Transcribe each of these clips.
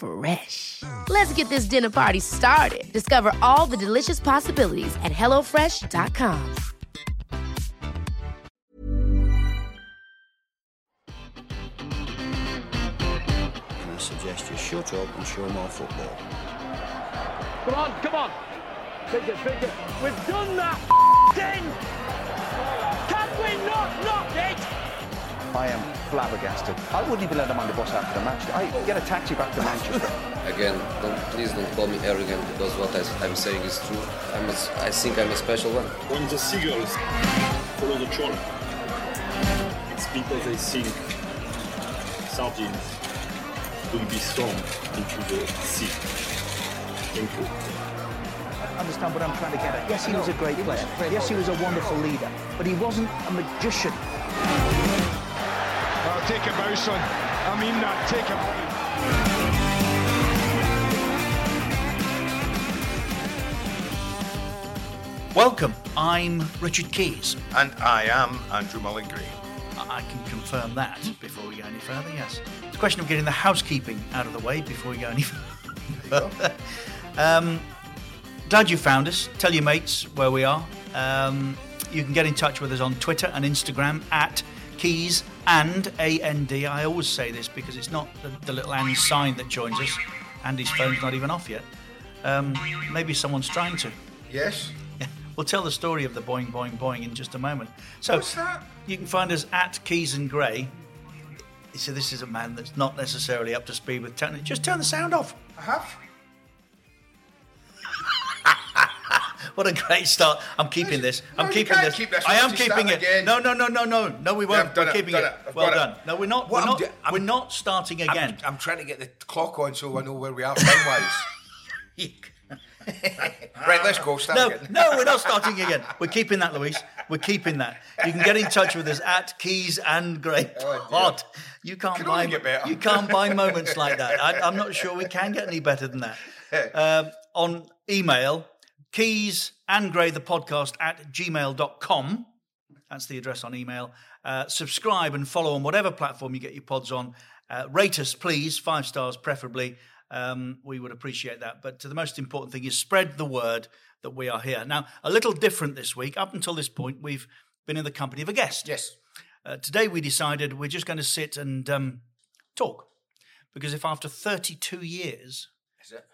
Fresh. Let's get this dinner party started. Discover all the delicious possibilities at hellofresh.com. And I suggest you shut up and show more football. Come on, come on. Pick it. We've done that thing. Can we not knock it? I am flabbergasted. I wouldn't even let him on the bus after the match. I get a taxi back to Manchester. Again, don't, please don't call me arrogant because what I, I'm saying is true. I'm a, I think I'm a special one. When the seagulls follow the troll, it's because they think sardines will be thrown into the sea. Thank you. I understand what I'm trying to get at? Yes, he was a great player. Yes, he was a wonderful leader. But he wasn't a magician. Take a bow, son. I mean that. Take a bow. Welcome, I'm Richard Keys. And I am Andrew Mullen Gray. I can confirm that before we go any further, yes. It's a question of getting the housekeeping out of the way before we go any further. um, glad you found us. Tell your mates where we are. Um, you can get in touch with us on Twitter and Instagram at Keys and AND. I always say this because it's not the, the little and sign that joins us. Andy's phone's not even off yet. Um, maybe someone's trying to. Yes. Yeah, we'll tell the story of the boing boing boing in just a moment. So What's that? you can find us at Keys and Gray. So this is a man that's not necessarily up to speed with technology. Just turn the sound off. I have. What a great start! I'm keeping this. I'm No, keeping this. keep this. I am keeping it. again. No, no, no, no, no, no. We won't. I've We're it, keeping it. it, Well got it. done. No, we're not. What we're I'm not. do- we're not starting again. I'm, I'm trying to get the clock on so I know where we are time wise. right, let's go. Start No, again. no, we're not starting again. We're keeping that, Louise. We're keeping that. You can get in touch with us at Keys and Gray Oh, You can't Can buy you can't buy moments like that. I, I'm not sure we can get any better than that. Um, on email, Keys and Gray the podcast at gmail.com. That's the address on email. Uh, subscribe and follow on whatever platform you get your pods on. Uh, rate us, please, five stars preferably. Um, we would appreciate that. But the most important thing is spread the word that we are here. Now, a little different this week. Up until this point, we've been in the company of a guest. Yes. Uh, today, we decided we're just going to sit and um, talk. Because if after 32 years, Is it?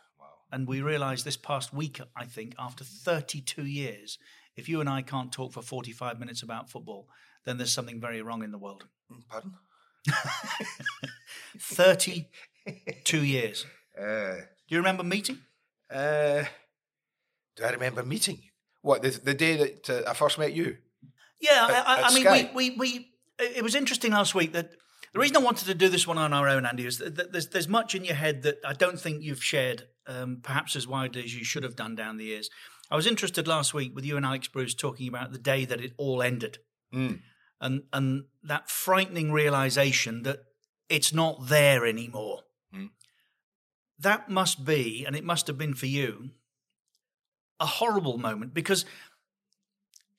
And we realised this past week, I think, after 32 years, if you and I can't talk for 45 minutes about football, then there's something very wrong in the world. Mm, Pardon? 32 years. Uh, Do you remember meeting? uh, do I remember meeting? What, the, the day that uh, I first met you? Yeah, At- I, I, at I mean, Sky? we, we, we, it was interesting last week that the reason I wanted to do this one on our own, Andy, is that that there's, there's much in your head that I don't think you've shared um, perhaps as widely as you should have done down the years. I was interested last week with you and Alex Bruce talking about the day that it all ended. Mm. and and that frightening realization that it's not there anymore. Mm. That must be, and it must have been for you, a horrible moment because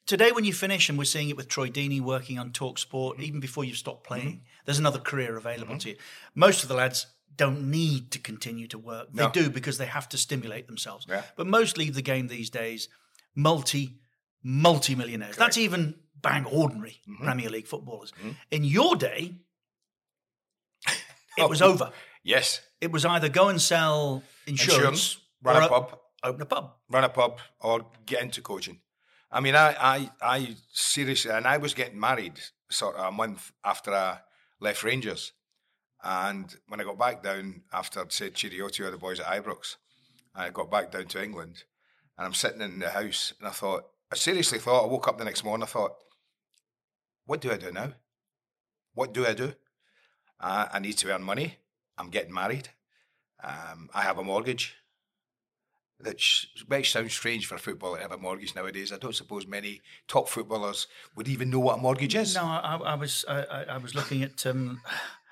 today when you finish, and we're seeing it with Troy Deeney working on Talk Sport, mm-hmm. even before you've stopped playing, mm-hmm. there's another career available mm-hmm. to you. Most of the lads don't need to continue to work. They No. do because they have to stimulate themselves. Yeah. But most leave the game these days multi, multi millionaires. That's even bang ordinary Premier League footballers. In your day, it was Oh. over. Yes. It was either go and sell insurance, Insurance, run a pub, open a pub. run a pub, or get into coaching. I mean, I, I, I seriously, and I was getting married sort of a month after I left Rangers. And when I got back down after I'd said cheerio to the boys at Ibrox, I got back down to England and I'm sitting in the house and I thought, I seriously thought, I woke up the next morning, I thought, what do I do now? What do I do? Uh, I need to earn money. I'm getting married. Um, I have a mortgage. Which, which sounds strange for a footballer to have a mortgage nowadays. I don't suppose many top footballers would even know what a mortgage is. No, I, I was I, I was looking at um,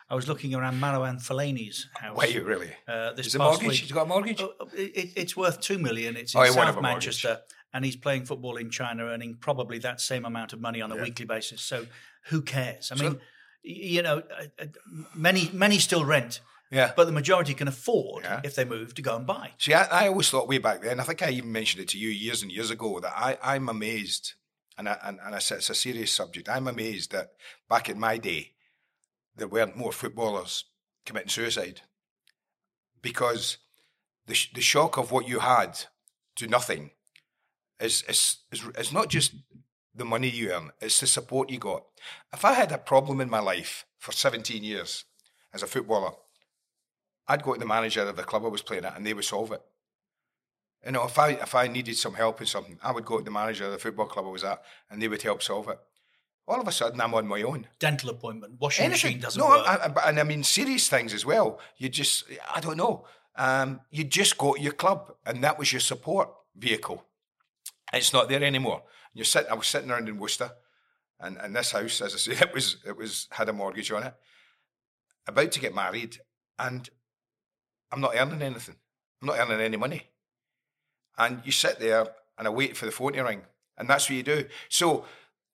I was looking around Marouane Fellaini's house. Were you really? Uh, this Is past mortgage? week. He's got a mortgage? Oh, oh, it, it's worth two million. It's in Oh, South a mortgage. Manchester, and he's playing football in China, earning probably that same amount of money on a Yeah. weekly basis. So who cares? I mean, you know, uh, uh, many many still rent, Yeah. but the majority can afford Yeah. if they move to go and buy. See, I, I always thought way back then, I think I even mentioned it to you years and years ago, that I, I'm amazed, and, I, and, and I said it's a serious subject, I'm amazed that back in my day, there weren't more footballers committing suicide. Because the, sh- the shock of what you had to nothing is, is, is, is not just the money you earn, it's the support you got. If I had a problem in my life for 17 years as a footballer, I'd go to the manager of the club I was playing at and they would solve it. You know, if I if I needed some help in something, I would go to the manager of the football club I was at and they would help solve it. All of a sudden, I'm on my own. Dental appointment, washing Anything. machine doesn't no, work. I, and I mean serious things as well. You just, I don't know. Um, you just go to your club, and that was your support vehicle. It's not there anymore. You sit. I was sitting around in Worcester, and, and this house, as I say, it was it was had a mortgage on it. About to get married, and I'm not earning anything. I'm not earning any money. And you sit there and I wait for the phone to ring, and that's what you do. So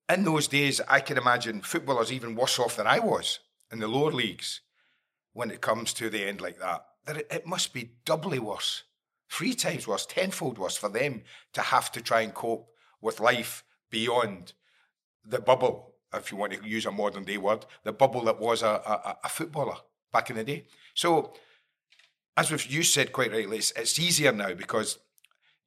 in those days, I can imagine footballers even worse off than I was in the lower leagues when it comes to the end like that. That it, must be doubly worse, three times worse, tenfold worse for them to have to try and cope with life beyond the bubble, if you want to use a modern day word, the bubble that was a, a, a footballer back in the day. So, as we've, you said quite rightly, it's, it's easier now because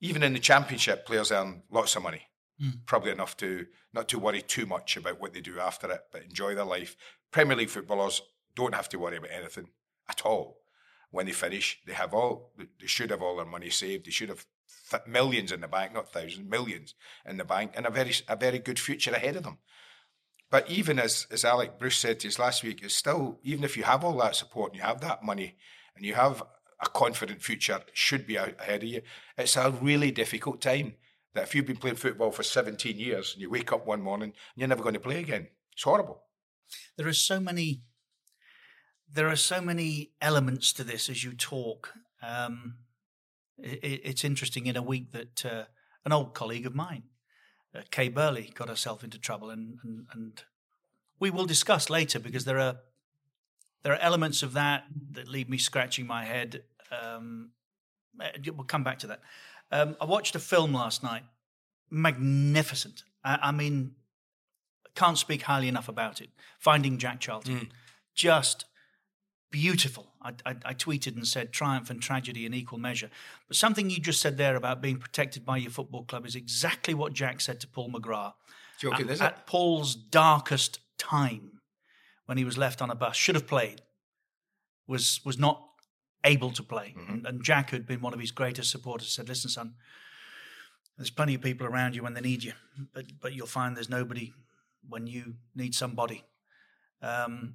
even in the championship, players earn lots of money hmm. probably enough to not to worry too much about what they do after it, but enjoy their life. Premier League footballers don't have to worry about anything at all. When they finish, they have all they should have all their money saved. They should have th- millions in the bank, not thousands, millions in the bank, and a very a very good future ahead of them. But even as as Alex Bruce said to us last week, it's still even if you have all that support and you have that money and you have a confident future should be ahead of you, it's a really difficult time. That if you've been playing football for 17 years and you wake up one morning and you're never going to play again, it's horrible. there are so many there are so many elements to this as you talk um, it, it's interesting in a week that uh, an old colleague of mine uh, kay burley got herself into trouble and, and and we will discuss later because there are there are elements of that that leave me scratching my head um, uh, we'll come back to that um, i watched a film last night magnificent I, I mean can't speak highly enough about it. Finding Jack Charlton, just beautiful. I, I, I tweeted and said triumph and tragedy in equal measure. But something you just said there about being protected by your football club is exactly what Jack said to Paul McGrath. Joking, at, is it? At Paul's darkest time, when he was left on a bus, should have played, was was not able to play. Mm-hmm. And, and Jack, who'd been one of his greatest supporters, said, "Listen, son." There's plenty of people around you when they need you, but but you'll find there's nobody when you need somebody. Um,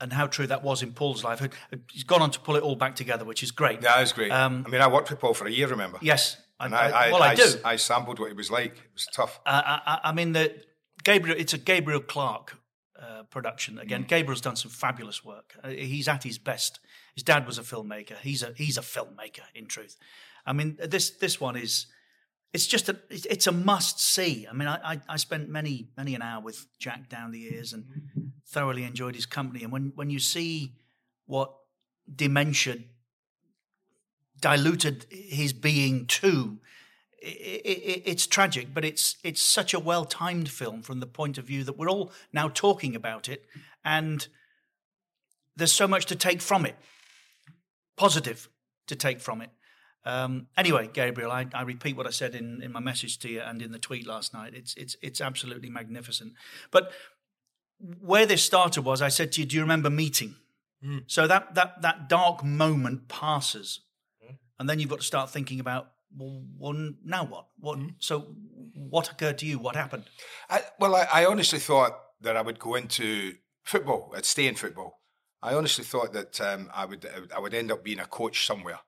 and how true that was in Paul's life. He's gone on to pull it all back together, which is great. Yeah, that's great. Um, I mean, I worked with Paul for a year, remember? Yes, I, And I, I- I, well, I, do. I sampled what it was like. It was tough. Uh, I, I- I mean, the Gabriel. It's a Gabriel Clarke uh, production. Mm. Again, Gabriel's done some fabulous work. Uh, he's at his best. His dad was a filmmaker. He's a he's a filmmaker in truth. I mean, this this one is. It's just a it's a must see. I mean, I, I I spent many many an hour with Jack down the years and thoroughly enjoyed his company. And when when you see what dementia diluted his being to i i it's tragic, but it's it's such a well timed film from the point of view that we're all now talking about it, and there's so much to take from it, positive to take from it. Um, anyway, Gabriel, I, I repeat what I said in, in my message to you and in the tweet last night. It's it's it's absolutely magnificent. But where this started was I said to you, "Do you remember meeting?" Mm. So that that that dark moment passes, Hmm. and then you've got to start thinking about well, well now what? What? Hmm. So what occurred to you? What happened? I, well, I, I honestly thought that I would go into football. I'd stay in football. I honestly thought that um, I would I would end up being a coach somewhere,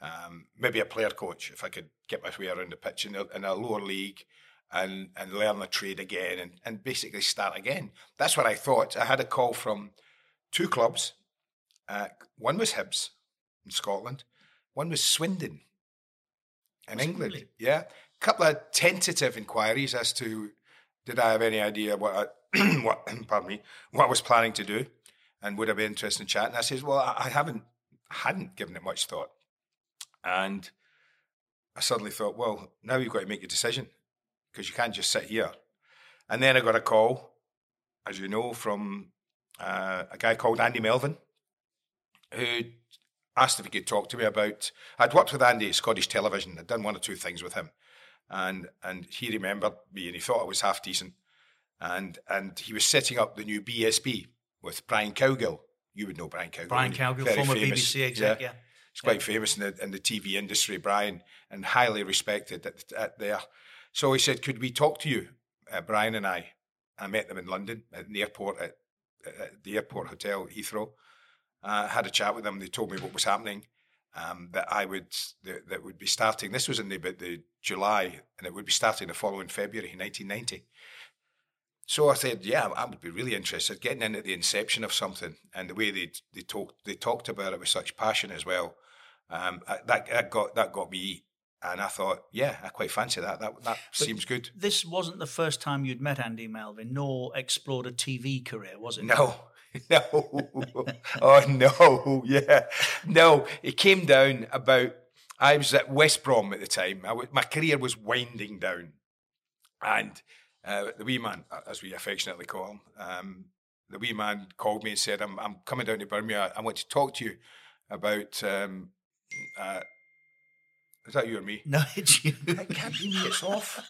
um, maybe a player coach if I could get my way around the pitch in a, in a lower league, and and learn the trade again and, and basically start again. That's what I thought. I had a call from two clubs. Uh, one was Hibs in Scotland. One was Swindon in Was England. really? Yeah, a couple of tentative inquiries as to did I have any idea what I, what pardon me what I was planning to do, and would I be interested in chatting? I says, well, I, haven't hadn't given it much thought, and I suddenly thought, well, now you've got to make your decision because you can't just sit here. And then I got a call, as you know, from uh, a guy called Andy Melvin, who asked if he could talk to me about. I'd worked with Andy at Scottish Television. I'd done one or two things with him, and and he remembered me and he thought I was half decent, and and he was setting up the new BSB with Brian Cowgill. You would know Brian Cowgill. Brian? Cowgill, former famous. BBC exec, yeah. He's quite famous in the in the TV industry, Brian, and highly respected at, at there. So he said, "Could we talk to you, uh, Brian and I?" I met them in London at the airport at, at the airport hotel Heathrow. Uh, had a chat with them. They told me what was happening. Um, that I would that, that would be starting. This was in the, about the July, and it would be starting the following February, 1990. So I said, yeah, I would be really interested getting in at the inception of something, and the way they they talked they talked about it with such passion as well. Um, that, that got that got me, and I thought, yeah, I quite fancy that. That that seems good. This wasn't the first time you'd met Andy Melvin, nor explored a TV career, was it? No, no, oh no, yeah, no. It came down about. I was at West Brom at the time. I my career was winding down, and uh, the wee man, uh, as we affectionately call him, um, the wee man called me and said, "I'm I'm coming down to Birmingham. I want to talk to you about." Um, uh, is that you or me? No, it's you. It can't be me. It's off.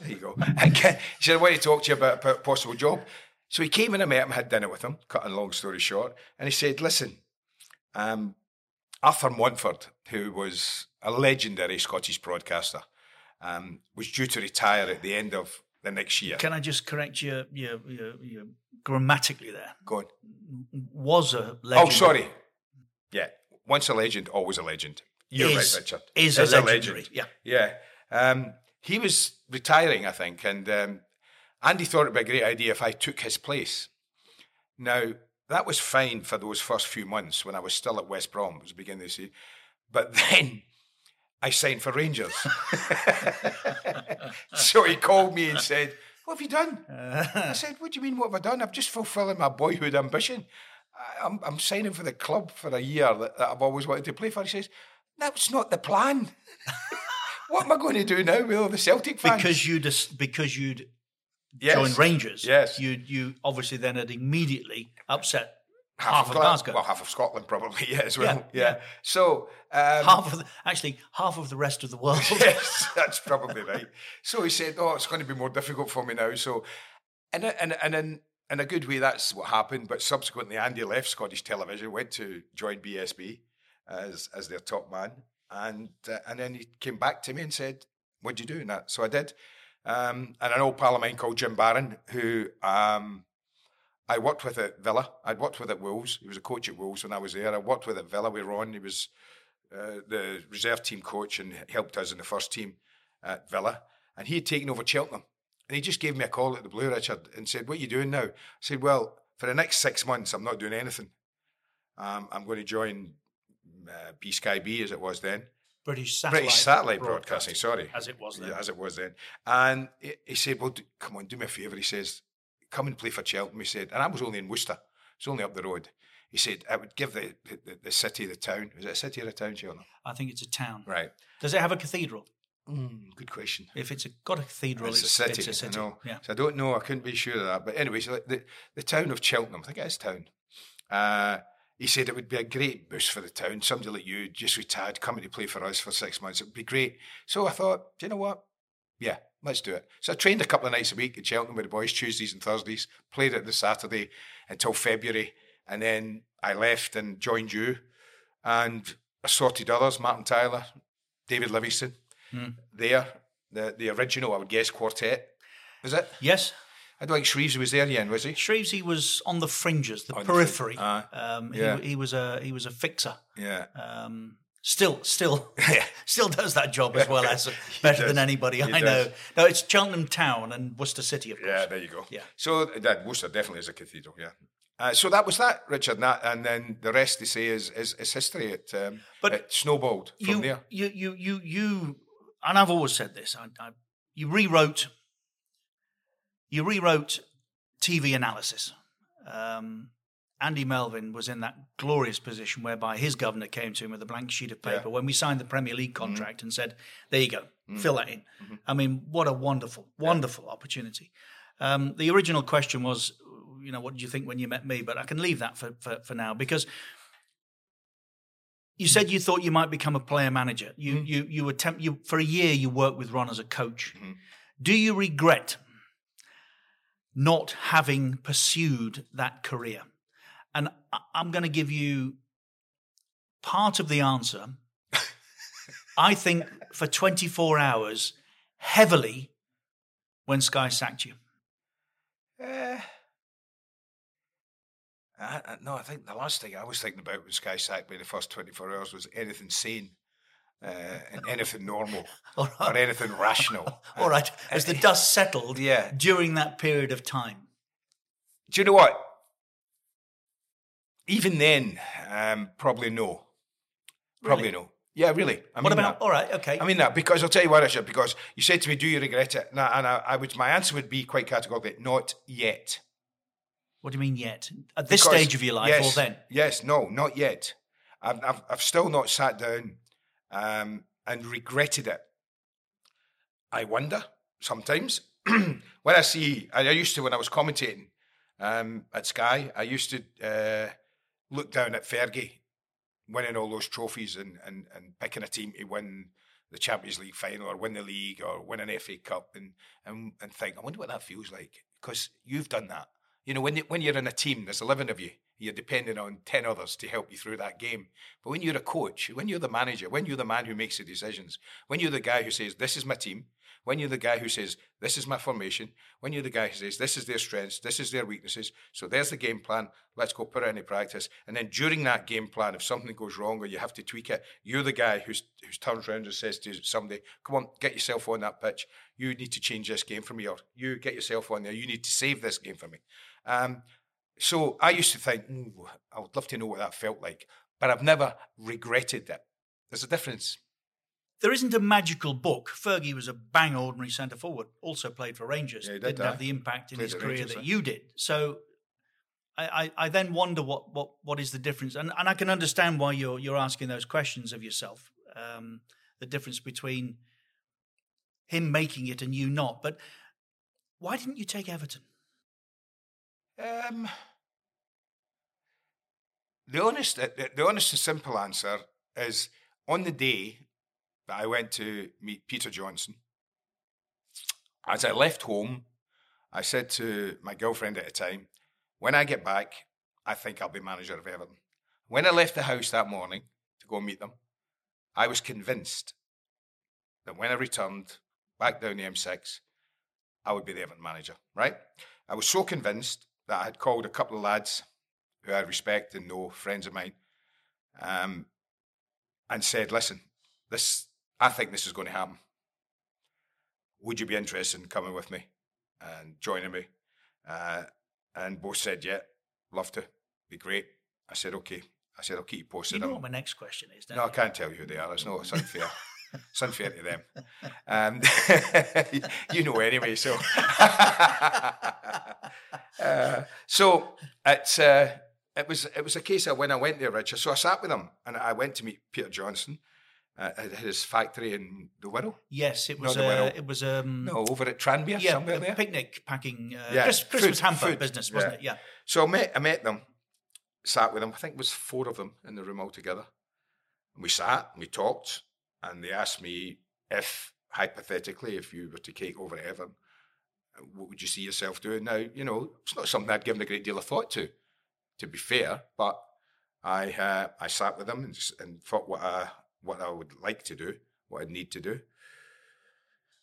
There you go. I can't, he said, I want to talk to you about a possible job. So he came in, I met him, had dinner with him, cut a long story short. And he said, Listen, um, Arthur Montford, who was a legendary Scottish broadcaster, um, was due to retire at the end of the next year. Can I just correct you, you, you, you grammatically there? Go on. Was a legend. Oh, sorry. Yeah. Once a legend, always a legend. You're Is- right, Richard. is a Is legendary, yeah. Yeah. Um, he was retiring, I think, and um, Andy thought it'd be a great idea if I took his place. Now, that was fine for those first few months when I was still at West Brom, it was the beginning of the season. But then I signed for Rangers. so he called me and said, What have you done? Uh-huh. I said, What do you mean, what have I done? I'm just fulfilling my boyhood ambition. I'm, I'm signing for the club for a year that, that I've always wanted to play for. He says, That's not the plan. what am I going to do now with all the Celtic fans? Because you'd because you'd Yes. joined Rangers. Yes. You you obviously then had immediately upset half, half, of, Glasgow. Well, half of Scotland probably, yeah, as well. Yeah, Yeah. yeah. So um, half of the, actually half of the rest of the world. yes, that's probably right. So he said, "Oh, it's going to be more difficult for me now." So, and and and in in a good way, that's what happened. But subsequently, Andy left Scottish Television, went to join BSB as as their top man, and uh, and then he came back to me and said, "What'd you do?" And that, so I did. Um, and an old pal of mine called Jim Barron, who um, I worked with at Villa. I'd worked with at Wolves. He was a coach at Wolves when I was there. I worked with at Villa with Ron. He was uh, the reserve team coach and helped us in the first team at Villa. And he had taken over Cheltenham. And he just gave me a call at the Blue, Richard, and said, What are you doing now? I said, Well, for the next six months, I'm not doing anything. Um, I'm going to join uh, B Sky B, as it was then. British satellite, British satellite broadcasting, sorry. as it was then. Yeah, as it was then. And he, he said, Well, do, come on, do me a favour. He says, Come and play for Cheltenham. He said, and I was only in Worcester. It's only up the road. He said, I would give the, the, the city, the town. Is it a city or a town, Cheltenham? I think it's a town. Right. Does it have a cathedral? Mm, good question. If it's a, got a cathedral, It's, it's, a city. It's a city. I know. Yeah. So I don't know. I couldn't be sure of that. But anyway, so the, the town of Cheltenham, I think it is town. Uh, he said it would be a great boost for the town. Somebody like you, just retired, coming to play for us for six months. It would be great. So I thought, do you know what? Yeah, let's do it. So I trained a couple of nights a week at Cheltenham with the boys, Tuesdays and Thursdays, played it the Saturday until February. And then I left and joined you and assorted others, Martin Tyler, David Livingston, Hmm. there, the, the original, I would guess, quartet. Was it? Yes. I don't think Shreeves was there yet, was he? Shreevesy was on the fringes, the On the periphery. fringe, aye. um, Yeah. he, he was a he was a fixer. Yeah. Um, still, still, still does that job as well as better than anybody He I does. know. No, it's Cheltenham Town and Worcester City, of course. Yeah, there you go. Yeah. So that Worcester definitely is a cathedral. Yeah. Uh, so that was that, Richard, and, that, and then the rest they say is is, is history. It um, But it snowballed from you, there. you, you, you, you, and I've always said this. I, I, you rewrote, you rewrote TV analysis. Um, Andy Melvin was in that glorious position whereby his governor came to him with a blank sheet of paper Yeah. when we signed the Premier League contract and said, "There you go, Mm. fill that in." Mm-hmm. I mean, what a wonderful, wonderful opportunity. Um, the original question was, you know, what did you think when you met me? But I can leave that for, for, for now because you said you thought you might become a player manager. You Mm-hmm. you you attempt you for a year you worked with Ron as a coach. Do you regret not having pursued that career? I'm going to give you part of the answer. I think for 24 hours, heavily, when Sky sacked you. Uh, I, I, no, I think the last thing I was thinking about when Sky sacked me in the first 24 hours was anything sane. Uh, and anything normal right. or anything rational. All right, as the dust settled Yeah. during that period of time. Do you know what? Even then, um, probably no. Probably Really? no. Yeah, really. I what mean about? that. All right, okay. I mean that because I'll tell you why, Richard. Because you said to me, "Do you regret it?" And I, and I, I would. My answer would be quite categorically, "Not yet." what do you mean yet? At this Because- stage of your life, yes, or then? Yes, no, not yet. I've, I've, I've still not sat down um, and regretted it. I wonder sometimes when I see. I, I used to when I was commentating um, at Sky. I used to uh, look down at Fergie winning all those trophies and, and, and picking a team to win the Champions League final or win the league or win an FA Cup and and, and think, I wonder what that feels like because you've done that. You know, when you, when you're in a team, there's eleven of you. You're depending on ten others to help you through that game. But when you're a coach, when you're the manager, when you're the man who makes the decisions, when you're the guy who says, "This is my team," when you're the guy who says, "This is my formation," when you're the guy who says, "This is their strengths, this is their weaknesses," so there's the game plan. Let's go put it into practice. And then during that game plan, if something goes wrong or you have to tweak it, you're the guy who's who's turns around and says to somebody, "Come on, get yourself on that pitch. You need to change this game for me, or you get yourself on there. You need to save this game for me." Um, so I used to think, "Ooh, I would love to know what that felt like, but I've never regretted it. There's a difference. There isn't a magical book. Fergie was a bang ordinary centre forward, also played for Rangers. Yeah, Didn't that. have the impact in Played his at career Rangers, that eh? you did. So I, I, I then wonder what, what, what is the difference. And, and I can understand why you're, you're asking those questions of yourself. Um, the difference between him making it and you not. But why didn't you take Everton? Um, the honest, the, the honest and simple answer is on the day that I went to meet Peter Johnson, as I left home, I said to my girlfriend at the time, when I get back, I think I'll be manager of Everton. When I left the house that morning to go meet them, I was convinced that when I returned back down the M6, I would be the Everton manager, right? I was so convinced that I had called a couple of lads who I respect and know, friends of mine, um, and said, listen, this I think this is going to happen. Would you be interested in coming with me and joining me? Uh, and both said, yeah, love to, be great. I said, okay. I said, I'll keep you posted. You know I'm- what my next question is, don't no, I can't tell you who they are. It's, no, it's unfair. it's unfair to them. Um, you know anyway, so. Uh, so it's, uh, it, was, it was a case of when I went there, Richard. So I sat with him and I went to meet Peter Johnson uh, at his factory in the Wirral. Yes, it was a, Wirral. it was um No, over at Tranbia, yeah, somewhere a there. picnic packing uh, Yeah, Chris- Christmas food- hamper food, business, wasn't yeah. it? Yeah. So I met, I met them sat with them. I think it was four of them in the room altogether. And we sat and we talked, and they asked me if, hypothetically, if you were to take over Everton, what would you see yourself doing? Now, you know, it's not something I'd given a great deal of thought to, to be fair, but I uh, I sat with them and, and thought what I what I would like to do, what I'd need to do,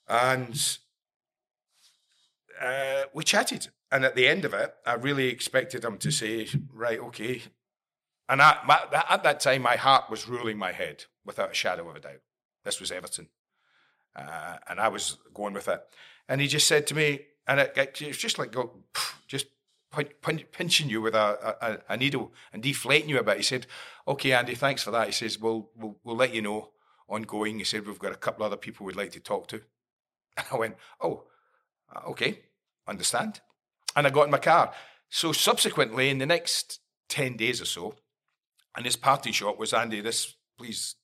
and uh, we chatted. And at the end of it, I really expected him to say, "Right, okay." And I, my, at that time, my heart was ruling my head without a shadow of a doubt. This was Everton, uh, and I was going with it. And he just said to me, and it, it, was just like go, pinching you with a, a, a, needle and deflating you a bit. He said, "Okay, Andy, thanks for that." He says, "We'll we'll, we'll let you know ongoing." He said, "We've got a couple other people we'd like to talk to." And I went, "Oh, uh, okay, understand." And I got in my car. So subsequently, in the next ten days or so, and his parting shot was, "Andy, this please,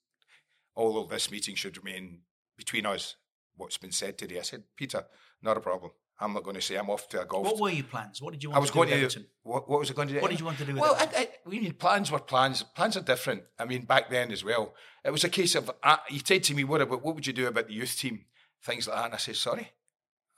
all of this meeting should remain between us." What's been said today? I said, "Peter, not a problem." I'm not going to say I'm off to a golf. What were your plans? What did you want I was to going to. What, what was I going to do? What did you want to do well, it? I, I, we mean plans were plans. Plans are different. I mean, back then as well, it was a case of uh, he said to me, "What about what would you do about the youth team?" Things like that, and I said, "Sorry."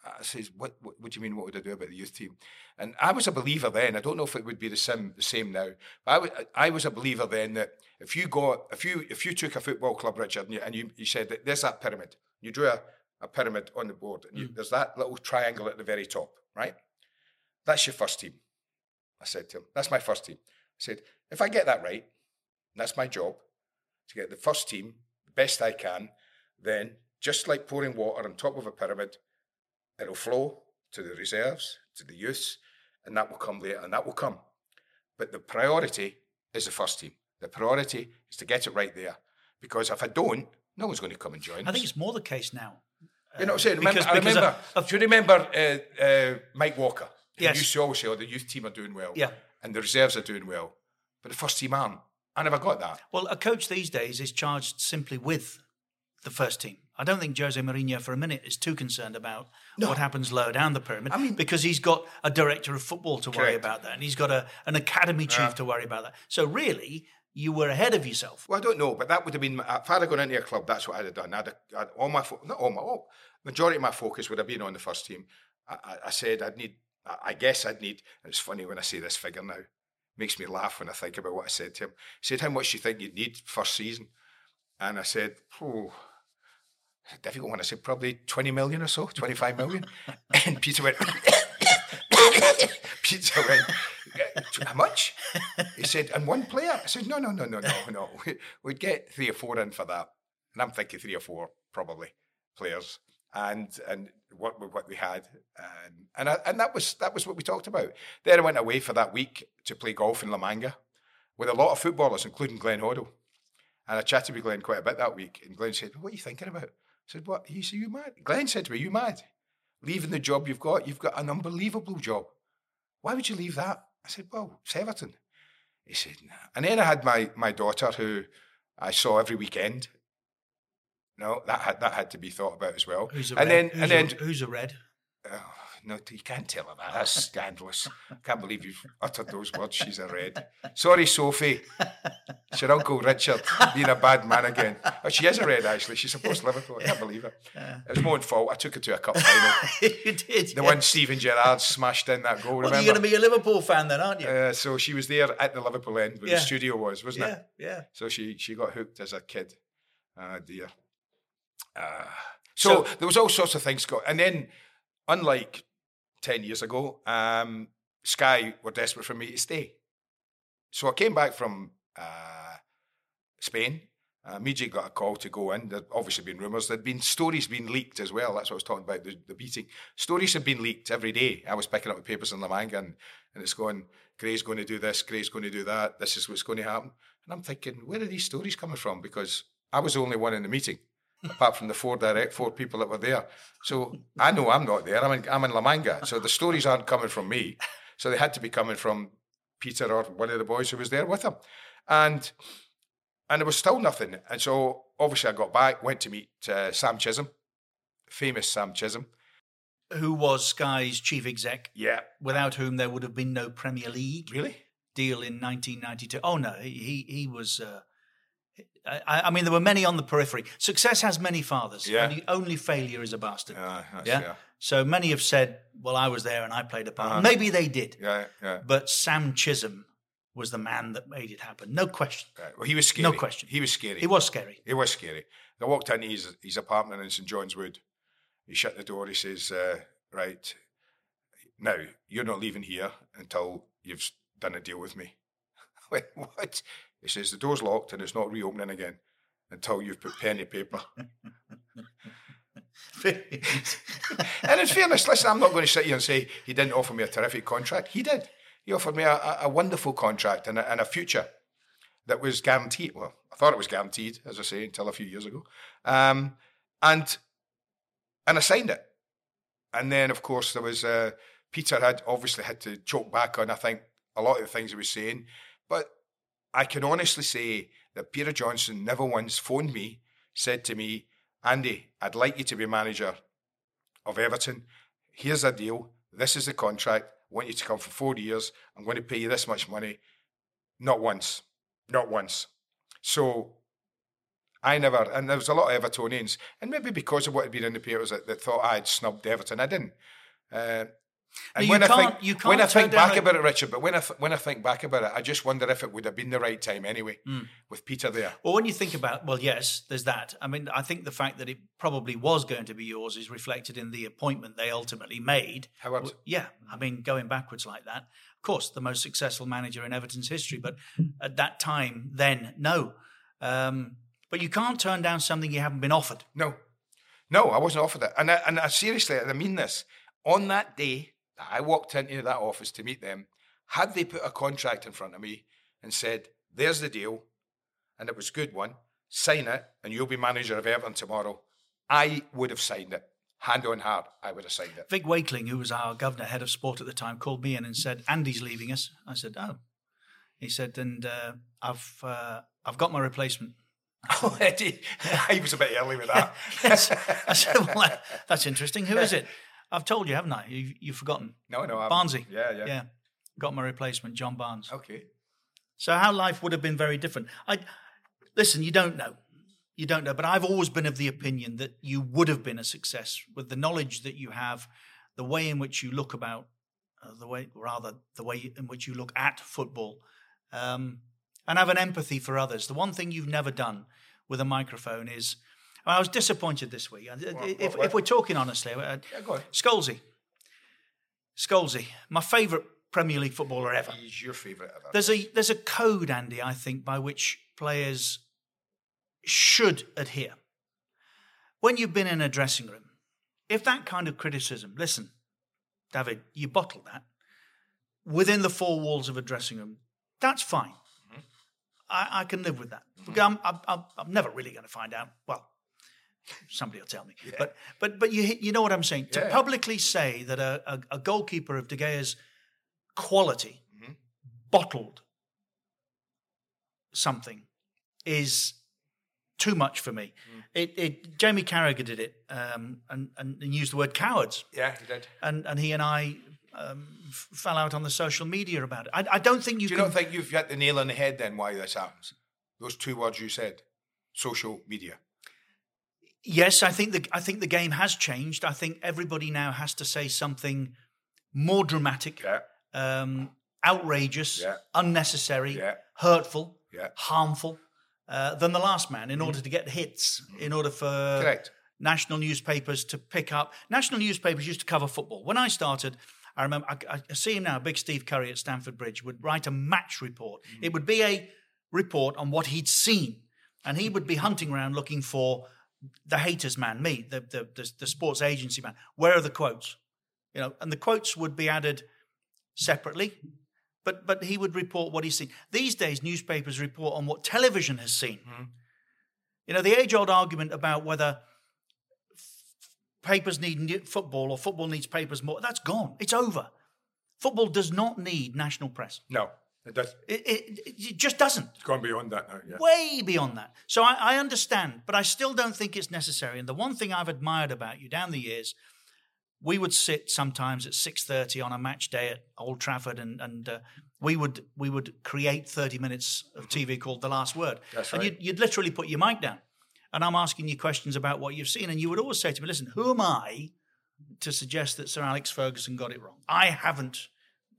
I says, what, what, what do you mean? What would I do about the youth team? And I was a believer then. I don't know if it would be the same the same now. But I, w- I was a believer then that if you got if you if you took a football club, Richard, and you, and you, you said that there's that pyramid, you drew a, a pyramid on the board, and you, mm. there's that little triangle at the very top right? That's your first team. I said to him, That's my first team. I said, If I get that right, that's my job, to get the first team the best I can, then just like pouring water on top of a pyramid, it'll flow to the reserves, to the youths, and that will come later, and that will come. But the priority is the first team. The priority is to get it right there. Because if I don't, no one's going to come and join I think it's more the case now. You know what I'm saying? Remember, because, I remember. Of, do you remember uh, uh, Mike Walker? Yes. He used to always say, "Oh, the youth team are doing well." Yeah. And the reserves are doing well, but the first team aren't. I never got that. Well, a coach these days is charged simply with the first team. I don't think Jose Mourinho for a minute is too concerned about no. what happens lower down the pyramid. I mean, because he's got a director of football to correct. worry about that, and he's got a, an academy chief yeah. to worry about that. So really, you were ahead of yourself. Well, I don't know, but that would have been if I'd have gone into a club. That's what I'd have done. I'd, have, I'd all my not all my all, majority of my focus would have been on the first team. I, I, I said I'd need. I, I guess I'd need. It's funny when I say this figure now. Makes me laugh when I think about what I said to him. He said, "How much do you think you'd need first season?" And I said, "Oh." Difficult one. I said probably 20 million or so, 25 million. and Peter went, Peter went, how much? He said, and one player? I said, no, no, no, no, no, no. We'd get three or four in for that. And I'm thinking three or four, probably, players. And and what what we had, and and, I, and that was that was what we talked about. Then I went away for that week to play golf in La Manga with a lot of footballers, including Glenn Hoddle. And I chatted with Glenn quite a bit that week. And Glenn said, What are you thinking about? I said, What? He said, You mad? Glenn said to me, You mad? Leaving the job you've got, you've got an unbelievable job. Why would you leave that? I said, Well, it's Everton. He said, nah. And then I had my, my daughter who I saw every weekend. No, that had that had to be thought about as well. Who's a and red? then who's and then a, who's a red? Oh, no, you can't tell her that. That's scandalous. I can't believe you've uttered those words. She's a red. Sorry, Sophie. It's your Uncle Richard being a bad man again. Oh, she is a red, actually. She's supposed to Liverpool. I can't believe it. It was my own fault. I took her to a cup final. you did. The one Steven Gerrard smashed in that goal. Well, remember? you're going to be a Liverpool fan then, aren't you? Uh, so she was there at the Liverpool end where Yeah. the studio was, wasn't yeah, it? yeah. So she she got hooked as a kid. Ah, dear. Uh, so, So- there was all sorts of things go, and then unlike ten years ago, um, Sky were desperate for me to stay. So I came back from uh, Spain. Uh, immediately got a call to go in. There'd obviously been rumours. There'd been stories being leaked as well. That's what I was talking about, the, the beating. Stories had been leaked every day. I was picking up the papers in La Manga and, and it's going, Gray's going to do this, Gray's going to do that, this is what's going to happen. And I'm thinking, where are these stories coming from? Because I was the only one in the meeting, apart from the four direct, four people that were there. So I know I'm not there. I'm in, I'm in La Manga. So the stories aren't coming from me. So they had to be coming from Peter or one of the boys who was there with him. And and there was still nothing. And so obviously I got back, went to meet uh, Sam Chisholm, famous Sam Chisholm. Who was Sky's chief exec? Yeah. Without whom there would have been no Premier League. Really? deal in 1992. Oh no, he he, he was. Uh, I, I mean, there were many on the periphery. Success has many fathers. Yeah. Only, only failure is a bastard. Yeah, that's- yeah? yeah. So many have said, "Well, I was there and I played a part." Uh-huh. Maybe they did. Yeah, yeah. But Sam Chisholm was the man that made it happen. No question. Right. Well, he was scary. No question. He was scary. It was scary. It was scary. I walked into his, his apartment in St John's Wood. He shut the door. He says, uh, "Right now, you're not leaving here until you've done a deal with me." I went, "What?" He says, "The door's locked and it's not reopening again until you've put pen to paper." and in fairness, listen, I'm not going to sit here and say he didn't offer me a terrific contract. He did. He offered me a, a, wonderful contract and a, and a future that was guaranteed. Well, I thought it was guaranteed, as I say, until a few years ago. Um, and and I signed it. And then, of course, there was uh, Peter had obviously had to choke back on I think a lot of the things he was saying, but I can honestly say that Peter Johnson never once phoned me, said to me, Andy, I'd like you to be manager of Everton. Here's a deal. This is the contract. I want you to come for four years. I'm going to pay you this much money. Not once. Not once. So I never, and there was a lot of Evertonians, and maybe because of what had been in the papers that, that thought I'd snubbed Everton. I didn't. Uh, and you when I think you can't when I think back about it, Richard, but when I when I think back about it, I just wonder if it would have been the right time anyway, Hmm. with Peter there. Well, when you think about, well, yes, there's that. I mean, I think the fact that it probably was going to be yours is reflected in the appointment they ultimately made. Howard. Yeah, I mean, going backwards like that. Of course, the most successful manager in Everton's history, but at that time, then, no. Um, but you can't turn down something you haven't been offered. No, no, I wasn't offered it, and I, and I seriously, I mean this. On that day I walked into that office to meet them, had they put a contract in front of me and said, "There's the deal," and it was a good one, sign it, and you'll be manager of Everton tomorrow, I would have signed it. Hand on heart, I would have signed it. Vic Wakeling, who was our governor, head of sport at the time, called me in and said, "Andy's leaving us." I said, "Oh." He said, "And uh, I've uh, I've got my replacement." Oh, Eddie, he was a bit early with that. I said, "Well, that's interesting. Who is it?" I've told you, haven't I? You, you've forgotten. No, no, I. Barnesy. Yeah, yeah. yeah. Got my replacement, John Barnes. Okay. So how life would have been very different. I listen. You don't know. You don't know. But I've always been of the opinion that you would have been a success with the knowledge that you have, the way in which you look about, uh, the way rather the way in which you look at football, um, and have an empathy for others. The one thing you've never done with a microphone is. I was disappointed this week. if, what- if we're talking honestly, uh, Yeah, go on. Scholesy. Scholesy, my favourite Premier League footballer ever. He's your favourite ever. There's a there's a code, Andy, I think, by which players should adhere. When you've been in a dressing room, if that kind of criticism, listen, David, you bottle that within the four walls of a dressing room, that's fine. I, I can live with that. I'm, I'm, I'm, I'm never really going to find out. Well, somebody will tell me. But but but you you know what I'm saying. To publicly say that a, a, a goalkeeper of De Gea's quality bottled something is too much for me. It, it Jamie Carragher did it um, and, and and used the word cowards, Yeah, he did. and and he and I um, f- fell out on the social media about it. I, I don't think you Do you can. not think you've hit the nail on the head then why this happens? Those two words you said. Social media. Yes, I think the I think the game has changed. I think everybody now has to say something more dramatic, Yeah. um, outrageous, Yeah. unnecessary, Yeah. hurtful, Yeah. harmful uh, than the last man in order to get hits, in order for. Correct. national newspapers to pick up. National newspapers used to cover football. When I started, I remember, I, I see him now, Big Steve Curry at Stamford Bridge would write a match report. Mm-hmm. It would be a report on what he'd seen. And he would be hunting around looking for the Hayters man, me, the, the, the, the sports agency man. Where are the quotes? You know, and the quotes would be added separately, but but he would report what he's seen. These days, newspapers report on what television has seen. Mm-hmm. You know, the age old argument about whether papers need new- football or football needs papers more, that's gone. It's over. Football does not need national press. No, it does. It, it, it just doesn't. It's gone beyond that now. Yeah. Way beyond that. So I, I understand, but I still don't think it's necessary. And the one thing I've admired about you down the years, we would sit sometimes at six thirty on a match day at Old Trafford, and and uh, we would we would create thirty minutes of TV called The Last Word, That's and right. you'd, you'd literally put your mic down, and I'm asking you questions about what you've seen, and you would always say to me, "Listen, who am I to suggest that Sir Alex Ferguson got it wrong? I haven't."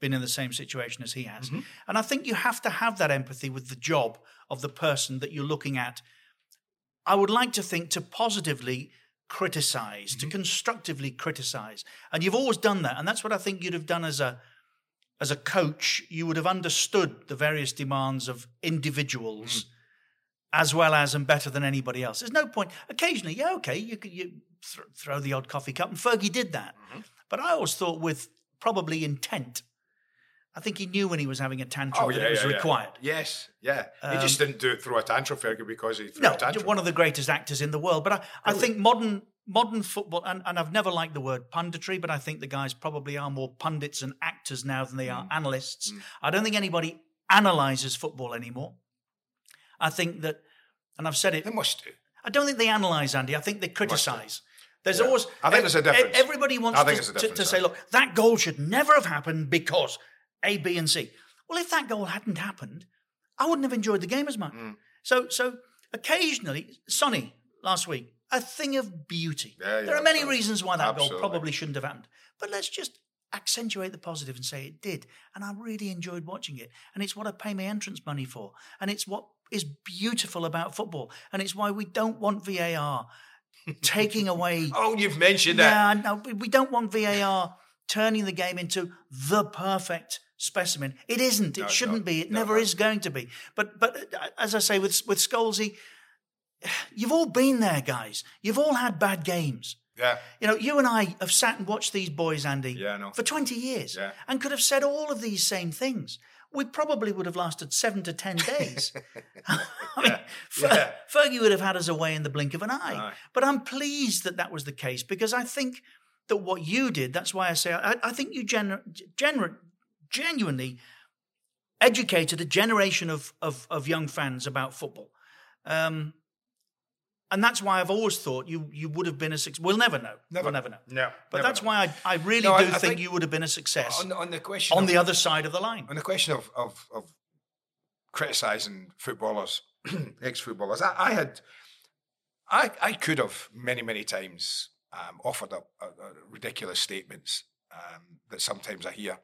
Been in the same situation as he has. Mm-hmm. And I think you have to have that empathy with the job of the person that you're looking at I would like to think to positively criticize, Mm-hmm. to constructively criticize. And you've always done that. And that's what I think you'd have done as a as a coach. You would have understood the various demands of individuals as well as and better than anybody else. There's no point. Occasionally, yeah, okay, you could you th- throw the odd coffee cup, and Fergie did that. But I always thought with probably intent. I think he knew when he was having a tantrum Oh, that it was yeah, yeah. required. Yes, yeah. he Um, just didn't do it through a tantrum, Fergie, because he threw No, a tantrum. one of the greatest actors in the world. But I, I think modern modern football, and, and I've never liked the word punditry, but I think the guys probably are more pundits and actors now than they are Mm. analysts. I don't think anybody analyzes football anymore. I think that, and I've said it. They must do. I don't think they analyse, Andy. I think they criticise. There's Yeah. always. I think there's a difference. Everybody wants to, to- to, say, look, that goal should never have happened because A, B, and C. Well, if that goal hadn't happened, I wouldn't have enjoyed the game as much. Mm. So, so occasionally, Sonny last week, a thing of beauty. Yeah, yeah, there are many absolutely. reasons why that goal probably shouldn't have happened, but let's just accentuate the positive and say it did. And I really enjoyed watching it, and it's what I pay my entrance money for, and it's what is beautiful about football, and it's why we don't want VAR taking away. Oh, you've mentioned that. Yeah, no, we don't want VAR turning the game into the perfect specimen. It isn't. It No, shouldn't no, be. It no, never is going to be. But but uh, as I say with with Scholesy, you've all been there, guys. You've all had bad games. Yeah. You know, you and I have sat and watched these boys, Andy, Yeah, for 20 years Yeah. and could have said all of these same things. We probably would have lasted seven to 10 days. I mean, Fer- yeah. Fergie would have had us away in the blink of an eye. Aye. But I'm pleased that that was the case because I think that what you did, that's why I say, I, I think you gener- gener- genuinely educated a generation of, of, of young fans about football. Um, and that's why I've always thought you you would have been a success. We'll never know. Never. We'll never know. No, But never that's know. why I, I really No, do I think, think- you would have been a success On the, on the question on of, the other side of the line. on the question of of, of criticising footballers, ex footballers, I, I had, I I could have many many times um, offered up uh, uh, ridiculous statements um, that sometimes I hear,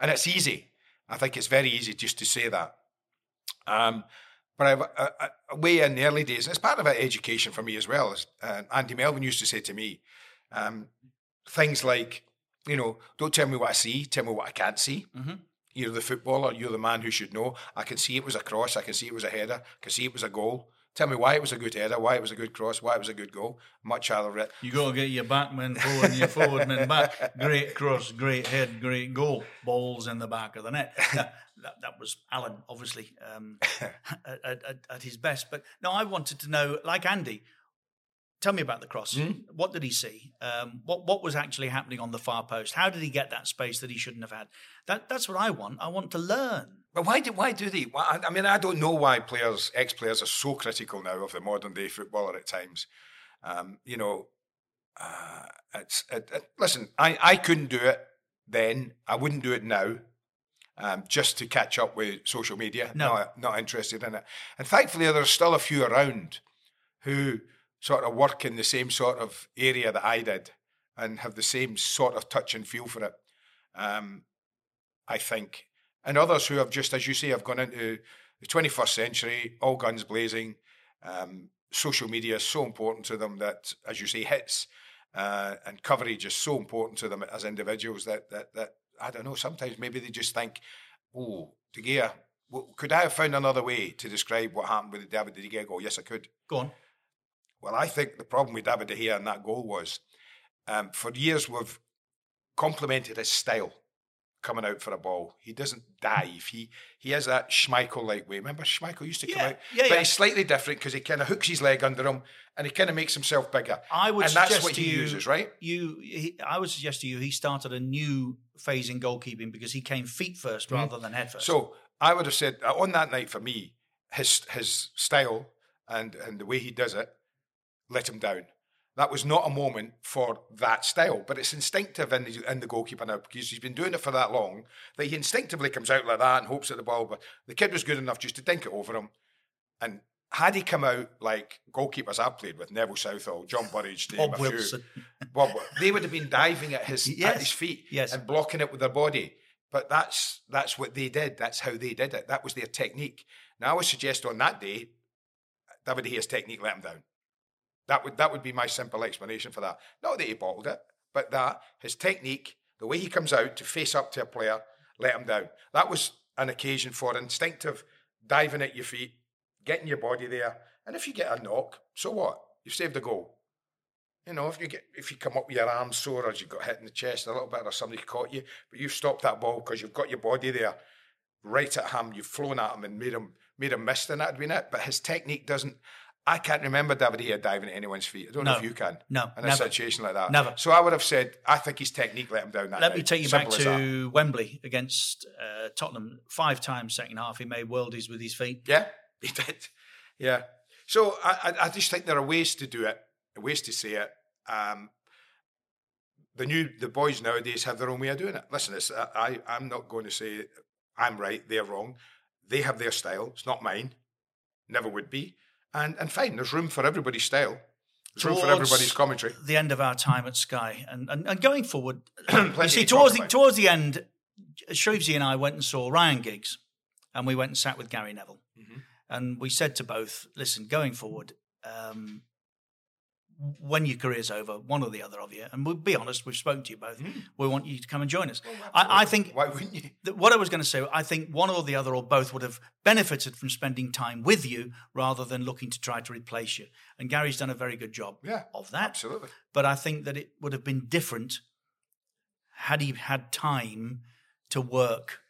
and it's easy. I think it's very easy just to say that. Um, but I've a, a, a way in the early days, and it's part of education for me as well. As uh, Andy Melvin used to say to me, um, things like, you know, don't tell me what I see, tell me what I can't see. Mm-hmm. You're the footballer, you're the man who should know. I can see it was a cross, I can see it was a header, I can see it was a goal. Tell me why it was a good header, why it was a good cross, why it was a good goal. Much rather it. You got to get your back men forward and your forward men back. Great cross, great head, great goal. Balls in the back of the net. That, that, that was Alan, obviously, um, at, at, at his best. But no, I wanted to know, like Andy, tell me about the cross. What did he see? Um, what what was actually happening on the far post? How did he get that space that he shouldn't have had? That that's what I want. I want to learn. But why do why do they? Why, I mean, I don't know why players, ex players, are so critical now of the modern day footballer at times. Um, you know, uh, it's it, it, listen. I I couldn't do it then. I wouldn't do it now. Um, just to catch up with social media, No. not not interested in it. And thankfully, there's still a few around who sort of work in the same sort of area that I did and have the same sort of touch and feel for it. Um, I think, and others who have just, as you say, have gone into the 21st century, all guns blazing. Um, social media is so important to them that, as you say, hits uh, and coverage is so important to them as individuals that that that I don't know. Sometimes maybe they just think, "Oh, De Gea, well, could I have found another way to describe what happened with the David De Gea goal?" Yes, I could. Go on. Well, I think the problem with David De Gea and that goal was, um, for years we've complimented his style coming out for a ball. He doesn't dive. He he has that Schmeichel like way. Remember Schmeichel used to come Yeah, out, yeah, but yeah. he's slightly different because he kind of hooks his leg under him and he kind of makes himself bigger. I would and suggest that's what to he you, uses, right? You, he, I would suggest to you, he started a new phase in goalkeeping because he came feet 1st rather than head first. So I would have said uh, on that night for me, his his style and and the way he does it let him down. That was not a moment for that style, but it's instinctive in the, in the goalkeeper now because he's been doing it for that long that he instinctively comes out like that and hopes at the ball. But the kid was good enough just to dink it over him. And had he come out like goalkeepers I've played with, Neville Southall, John Burridge, Bob Wilson. Bob, they would have been diving at his Yes, at his feet yes. and blocking it with their body. But that's that's what they did. That's how they did it. That was their technique. Now I would suggest on that day, David De Gea's technique let him down. That would that would be my simple explanation for that. Not that he bottled it, but that his technique, the way he comes out to face up to a player, let him down. That was an occasion for instinctive diving at your feet, getting your body there. And if you get a knock, so what? You've saved a goal. You know, if you get if you come up with your arms sore or you got hit in the chest a little bit or somebody caught you, but you've stopped that ball because you've got your body there right at him, you've flown at him and made him made him miss, then that'd been it. But his technique doesn't I can't remember David De Gea diving at anyone's feet. I don't know if you can. No, In a never. situation like that. Never. So I would have said I think his technique let him down that Let night. me take you back Simple that. to Wembley against uh, Tottenham. Five times second half, he made worldies with his feet. Yeah, he did. Yeah. So I, I, I just think there are ways to do it, ways to say it. Um, the new the boys nowadays have their own way of doing it. Listen, it's, I I'm not going to say I'm right, they're wrong. They have their style. It's not mine. Never would be. And and fine. There's room for everybody's style. There's room for everybody's commentary. The end of our time at Sky, and and, and going forward, you see to towards the, towards the end, Shreevesy and I went and saw Ryan Giggs, and we went and sat with Gary Neville, Mm-hmm. and we said to both, "Listen, going forward, um, when your career's over, one or the other of you, and we'll be honest, we've spoken to you both. We want you to come and join us. I, I think Mm. Why wouldn't you? that what I was going to say, I think one or the other or both would have benefited from spending time with you rather than looking to try to replace you. And Gary's done a very good job Yeah, of that. absolutely. But I think that it would have been different had he had time to work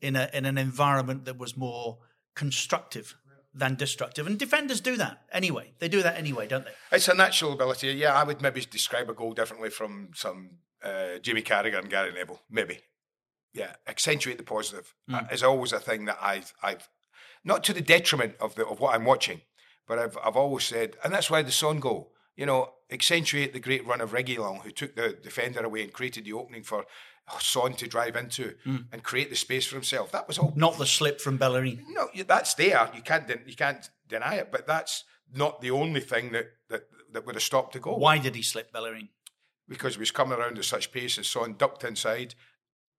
in a in an environment that was more constructive than destructive. And defenders do that anyway. They do that anyway, don't they? It's a natural ability. Yeah, I would maybe describe a goal differently from some uh, Jimmy Carragher and Gary Neville. Maybe. Yeah, accentuate the positive uh, is always a thing that I've, I've not to the detriment of the of what I'm watching, but I've I've always said, and that's why the Son goal. You know, accentuate the great run of Reguilon, who took the defender away and created the opening for Oh, Son to drive into hmm. and create the space for himself. That was all Not the slip from Bellerin. no, that's there. You can't you can't deny it, but that's not the only thing that that, that would have stopped the goal. Why did he slip Bellerin? Because he was coming around at such pace, and Son ducked inside.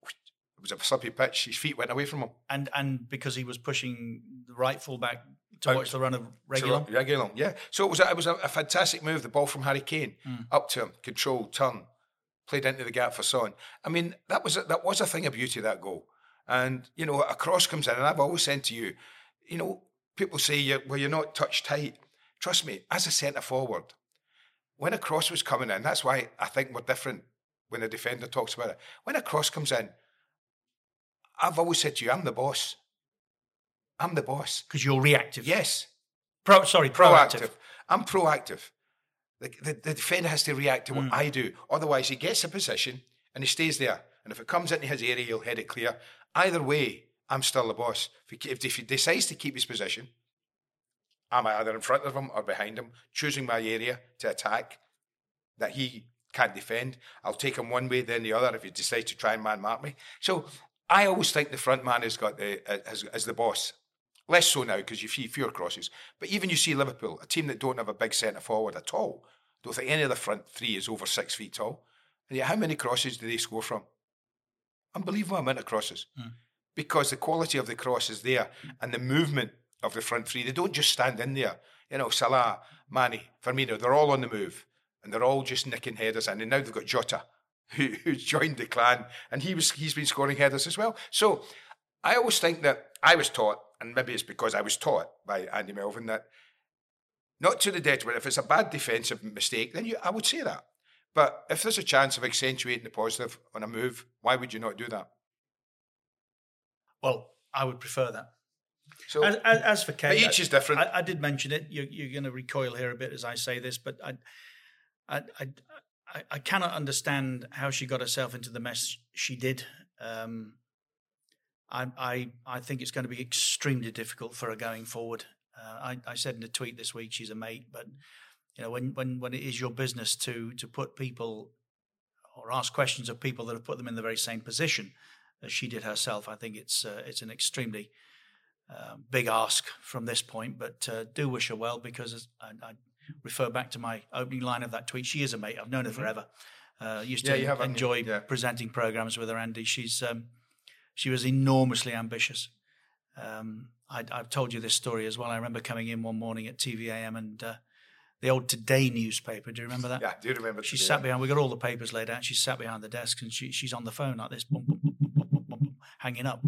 It was a slippy pitch. His feet went away from him. And and because he was pushing the right fullback to Out watch the run of To Reguilon. Yeah. So it was a, it was a, a fantastic move. The ball from Harry Kane hmm. up to him, control, turn, played into the gap for Son. I mean, that was a, that was a thing of beauty that goal. And you know, a cross comes in, and I've always said to you, you know, people say, well, you're not touch tight. Trust me, as a centre forward, when a cross was coming in, that's why I think we're different when a defender talks about it. When a cross comes in, I've always said to you, I'm the boss. I'm the boss. Because you're reactive. Yes, Pro, sorry, proactive. proactive. I'm proactive. The, the, the defender has to react to what Mm. I do. Otherwise, he gets a position and he stays there. And if it comes into his area, he'll head it clear. Either way, I'm still the boss. If he, if, if he decides to keep his position, I'm either in front of him or behind him, choosing my area to attack that he can't defend. I'll take him one way, then the other if he decides to try and man mark me. So I always think the front man has got the as, as the boss. Less so now because you see fewer crosses. But even you see Liverpool, a team that don't have a big centre forward at all. Don't think any of the front three is over six feet tall. And yet, how many crosses do they score from? Unbelievable amount of crosses. Hmm. Because the quality of the cross is there hmm. and the movement of the front three. They don't just stand in there. You know, Salah, Mane, Firmino, they're all on the move. And they're all just nicking headers. And now they've got Jota, who, who's joined the clan. And he was he's been scoring headers as well. So I always think that I was taught, and maybe it's because I was taught by Andy Melvin, that not to the detriment, if it's a bad defensive mistake, then you, I would say that. But if there's a chance of accentuating the positive on a move, why would you not do that? Well, I would prefer that. So As, as, as for Kane, each is different. I, I did mention it. You're, you're going to recoil here a bit as I say this, but I, I, I, I, I cannot understand how she got herself into the mess she did. Um, I, I, I think it's going to be extremely difficult for her going forward. Uh, I, I said in a tweet this week she's a mate, but you know, when when when it is your business to to put people or ask questions of people that have put them in the very same position as she did herself, I think it's uh, it's an extremely uh, big ask from this point. But uh, do wish her well because I, I, refer back to my opening line of that tweet. She is a mate. I've known her Mm-hmm. forever. Uh, used to you have, haven't enjoy Yeah. presenting programs with her, Andy. She's um, she was enormously ambitious. Um, I, have told you this story as well. I remember coming in one morning at TVAM and uh, the old Today newspaper. Do you remember that? Yeah, I do remember. She today. sat behind. We got all the papers laid out. She sat behind the desk and she, she's on the phone like this, boom, boom, boom, hanging up,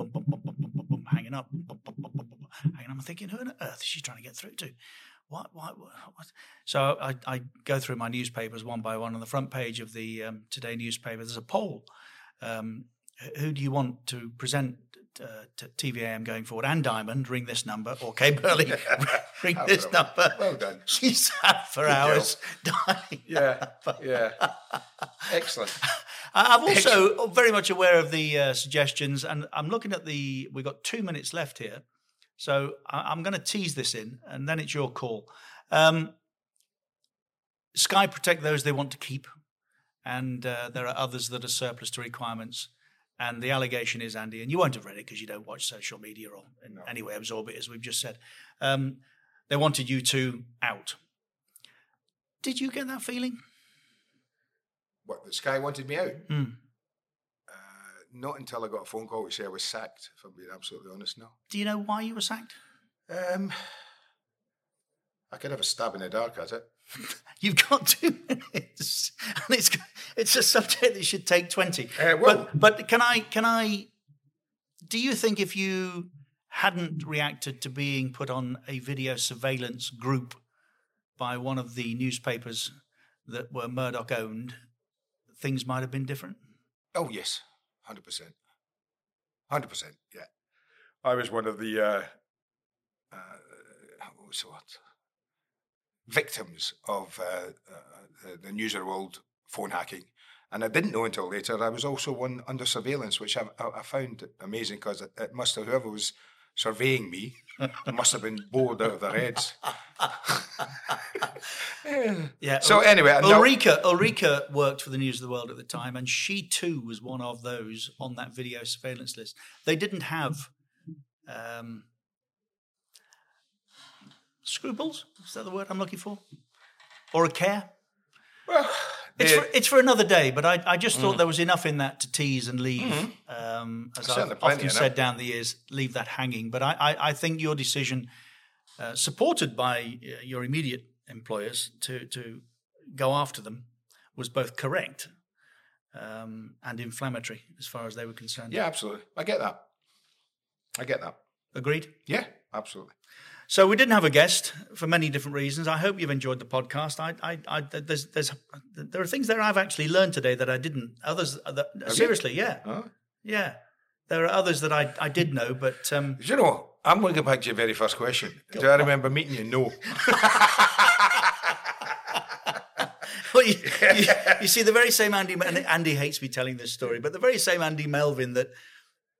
hanging up, hanging up. I'm thinking, who on earth is she trying to get through to? What, what, what? So I, I, go through my newspapers one by one. On the front page of the um, Today newspaper, there's a poll. Um, who do you want to present uh, to TVAM going forward? Anne Diamond, ring this number, or Kay Burley, ring this number. Well done. She sat for Good hours dying. Yeah, yeah. Excellent. I'm also very much aware of the uh, suggestions, and I'm looking at the. We've got two minutes left here, so I, I'm going to tease this in, and then it's your call. Um, Sky protect those they want to keep, and uh, there are others that are surplus to requirements. And the allegation is, Andy, and you won't have read it because you don't watch social media or in any way absorb it, as we've just said. Um, they wanted you two out. Did you get that feeling? What, the Sky wanted me out? Hmm. Uh, not until I got a phone call to say I was sacked, if I'm being absolutely honest now. Do you know why you were sacked? Um, I could have a stab in the dark at it. You've got two minutes, and it's it's a subject that should take twenty. Uh, well- but but can I can I? Do you think if you hadn't reacted to being put on a video surveillance group by one of the newspapers that were Murdoch owned, things might have been different? Oh, yes, 100%. 100%, yeah. I was one of the, uh, uh, what was the word? Victims of uh, uh, the, the News of the World phone hacking. And I didn't know until later I was also one under surveillance, which I, I, found amazing because it, it must have, whoever was surveying me, must have been bored out of their heads. Yeah. So anyway, Ulrika Ulrika worked for the News of the World at the time, and she too was one of those on that video surveillance list. They didn't have um, scruples. Is that the word I'm looking for? Or a care? Well, It's for, it's for another day, but I, I just thought Mm. there was enough in that to tease and leave. Mhm. Um, as I've often in said down the years, leave that hanging. But I, I, I think your decision, uh, supported by uh, your immediate employers to, to go after them, was both correct um, and inflammatory as far as they were concerned. yeah, absolutely. I get that. I get that. Agreed? Yeah, absolutely. So we didn't have a guest for many different reasons. I hope you've enjoyed the podcast. I, I, I there's, there's, there are things there I've actually learned today that I didn't. Others, that, you? seriously, yeah, Oh. yeah. There are others that I, I did know, but um, Do you know, I'm going to go back to your very first question. Do I remember meeting you? No. well, you, you, you see, the very same Andy, Andy hates me telling this story, but the very same Andy Melvin that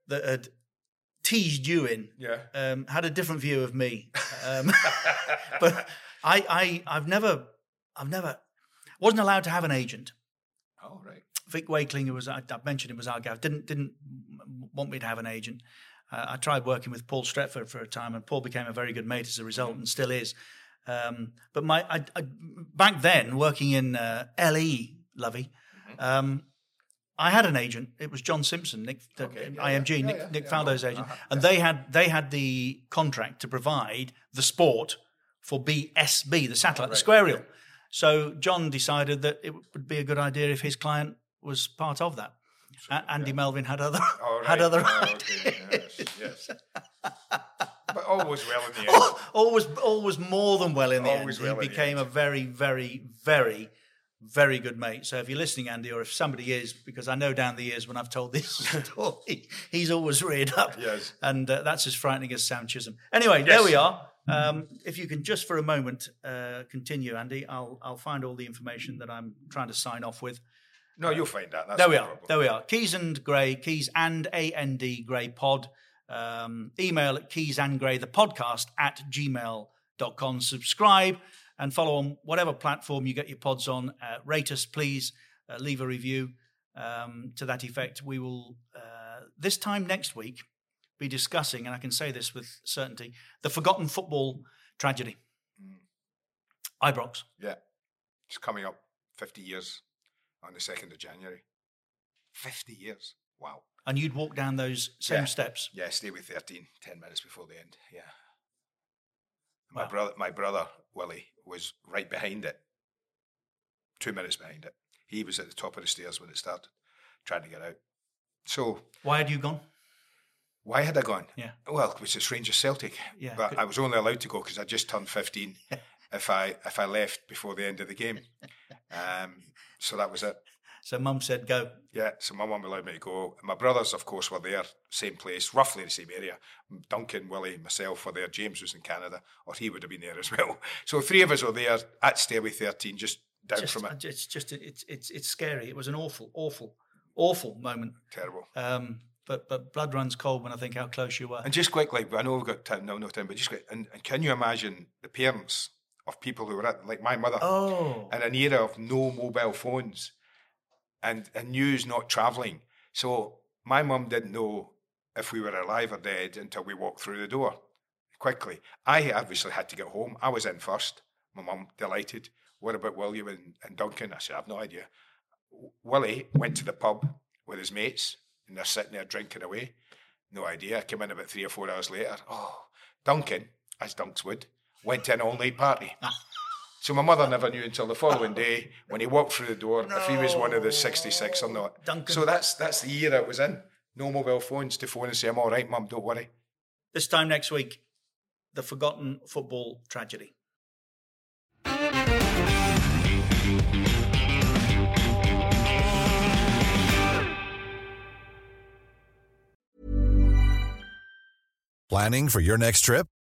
that had teased you in, Yeah. um, had a different view of me. Um, but I, I, I've never, I've never, wasn't allowed to have an agent. Oh, right. Vic Wakeling, who was I, I mentioned him was our guy, didn't didn't want me to have an agent. Uh, I tried working with Paul Stretford for a time, and Paul became a very good mate as a result, and still is. Um, but my I, I, back then, working in uh, LE, Lovey, um, I had an agent. It was John Simpson, Nick the, IMG, yeah, Nick, yeah, Nick yeah, Faldo's no, agent, uh-huh, and they had they had the contract to provide the sport for BSB, the satellite, the Squarial. So John decided that it would be a good idea if his client was part of that. A- Andy Melvin had other Oh, right. had other Oh, ideas. Yes, yes. but always well in the end. always always more than well in the Always end. well he became a very, very, very, very good mate. So if you're listening, Andy, or if somebody is, because I know down the years when I've told this story, he's always reared up. Yes. And uh, that's as frightening as Sam Chisholm. Anyway, there we are. Um, if you can just for a moment uh, continue, Andy, I'll I'll find all the information that I'm trying to sign off with. No, you'll find that. That's there we are. problem. There we are. Keys and Gray, Keys and A N D Gray Pod. Um, email at keys and gray, the podcast at gmail.com. Subscribe and follow on whatever platform you get your pods on. Uh, rate us, please. Uh, leave a review um, to that effect. We will, uh, this time next week, be discussing, and I can say this with certainty, the forgotten football tragedy. Ibrox. Yeah. It's coming up 50 years on the 2nd of January. 50 years. Wow. And you'd walk down those same Yeah. steps. Yeah, Stairway 13, 10 minutes before the end. Yeah. My Wow. brother my brother, Willie, was right behind it. Two minutes behind it. He was at the top of the stairs when it started, trying to get out. So Why had you gone? why had I gone? Yeah. Well, it was a strange as Celtic. Yeah, But could- I was only allowed to go because I just turned 15 if I if I left before the end of the game. Um, so that was it. So mum said, go. Yeah, so my mum allowed me to go. My brothers, of course, were there, same place, roughly the same area. Duncan, Willie, myself were there. James was in Canada, or he would have been there as well. So three of us were there at Stairway 13, just down Just, from it. It's just, it's, it's, it's scary. It was an awful, awful, awful moment. Terrible. Um, but, but blood runs cold when I think how close you were. And just quickly, I know we've got time, no, no time, but just quick, and, and can you imagine the parents of people who were at, like my mother, Oh. in an era of no mobile phones and, news not travelling. So my mum didn't know if we were alive or dead until we walked through the door quickly. I obviously had to get home. I was in first. My mum delighted. What about William and, and Duncan? I said, I've no idea. Willie went to the pub with his mates and they're sitting there drinking away. No idea. I came in about three or four hours later. Oh, Duncan, as Dunks would, went to an all night party. So my mother never knew until the following day when he walked through the door if he was one of the 66 or not. Duncan. So that's that's the year it was in. No mobile phones to phone and say, I'm all right, mum, don't worry. This time next week, the forgotten football tragedy. Planning for your next trip?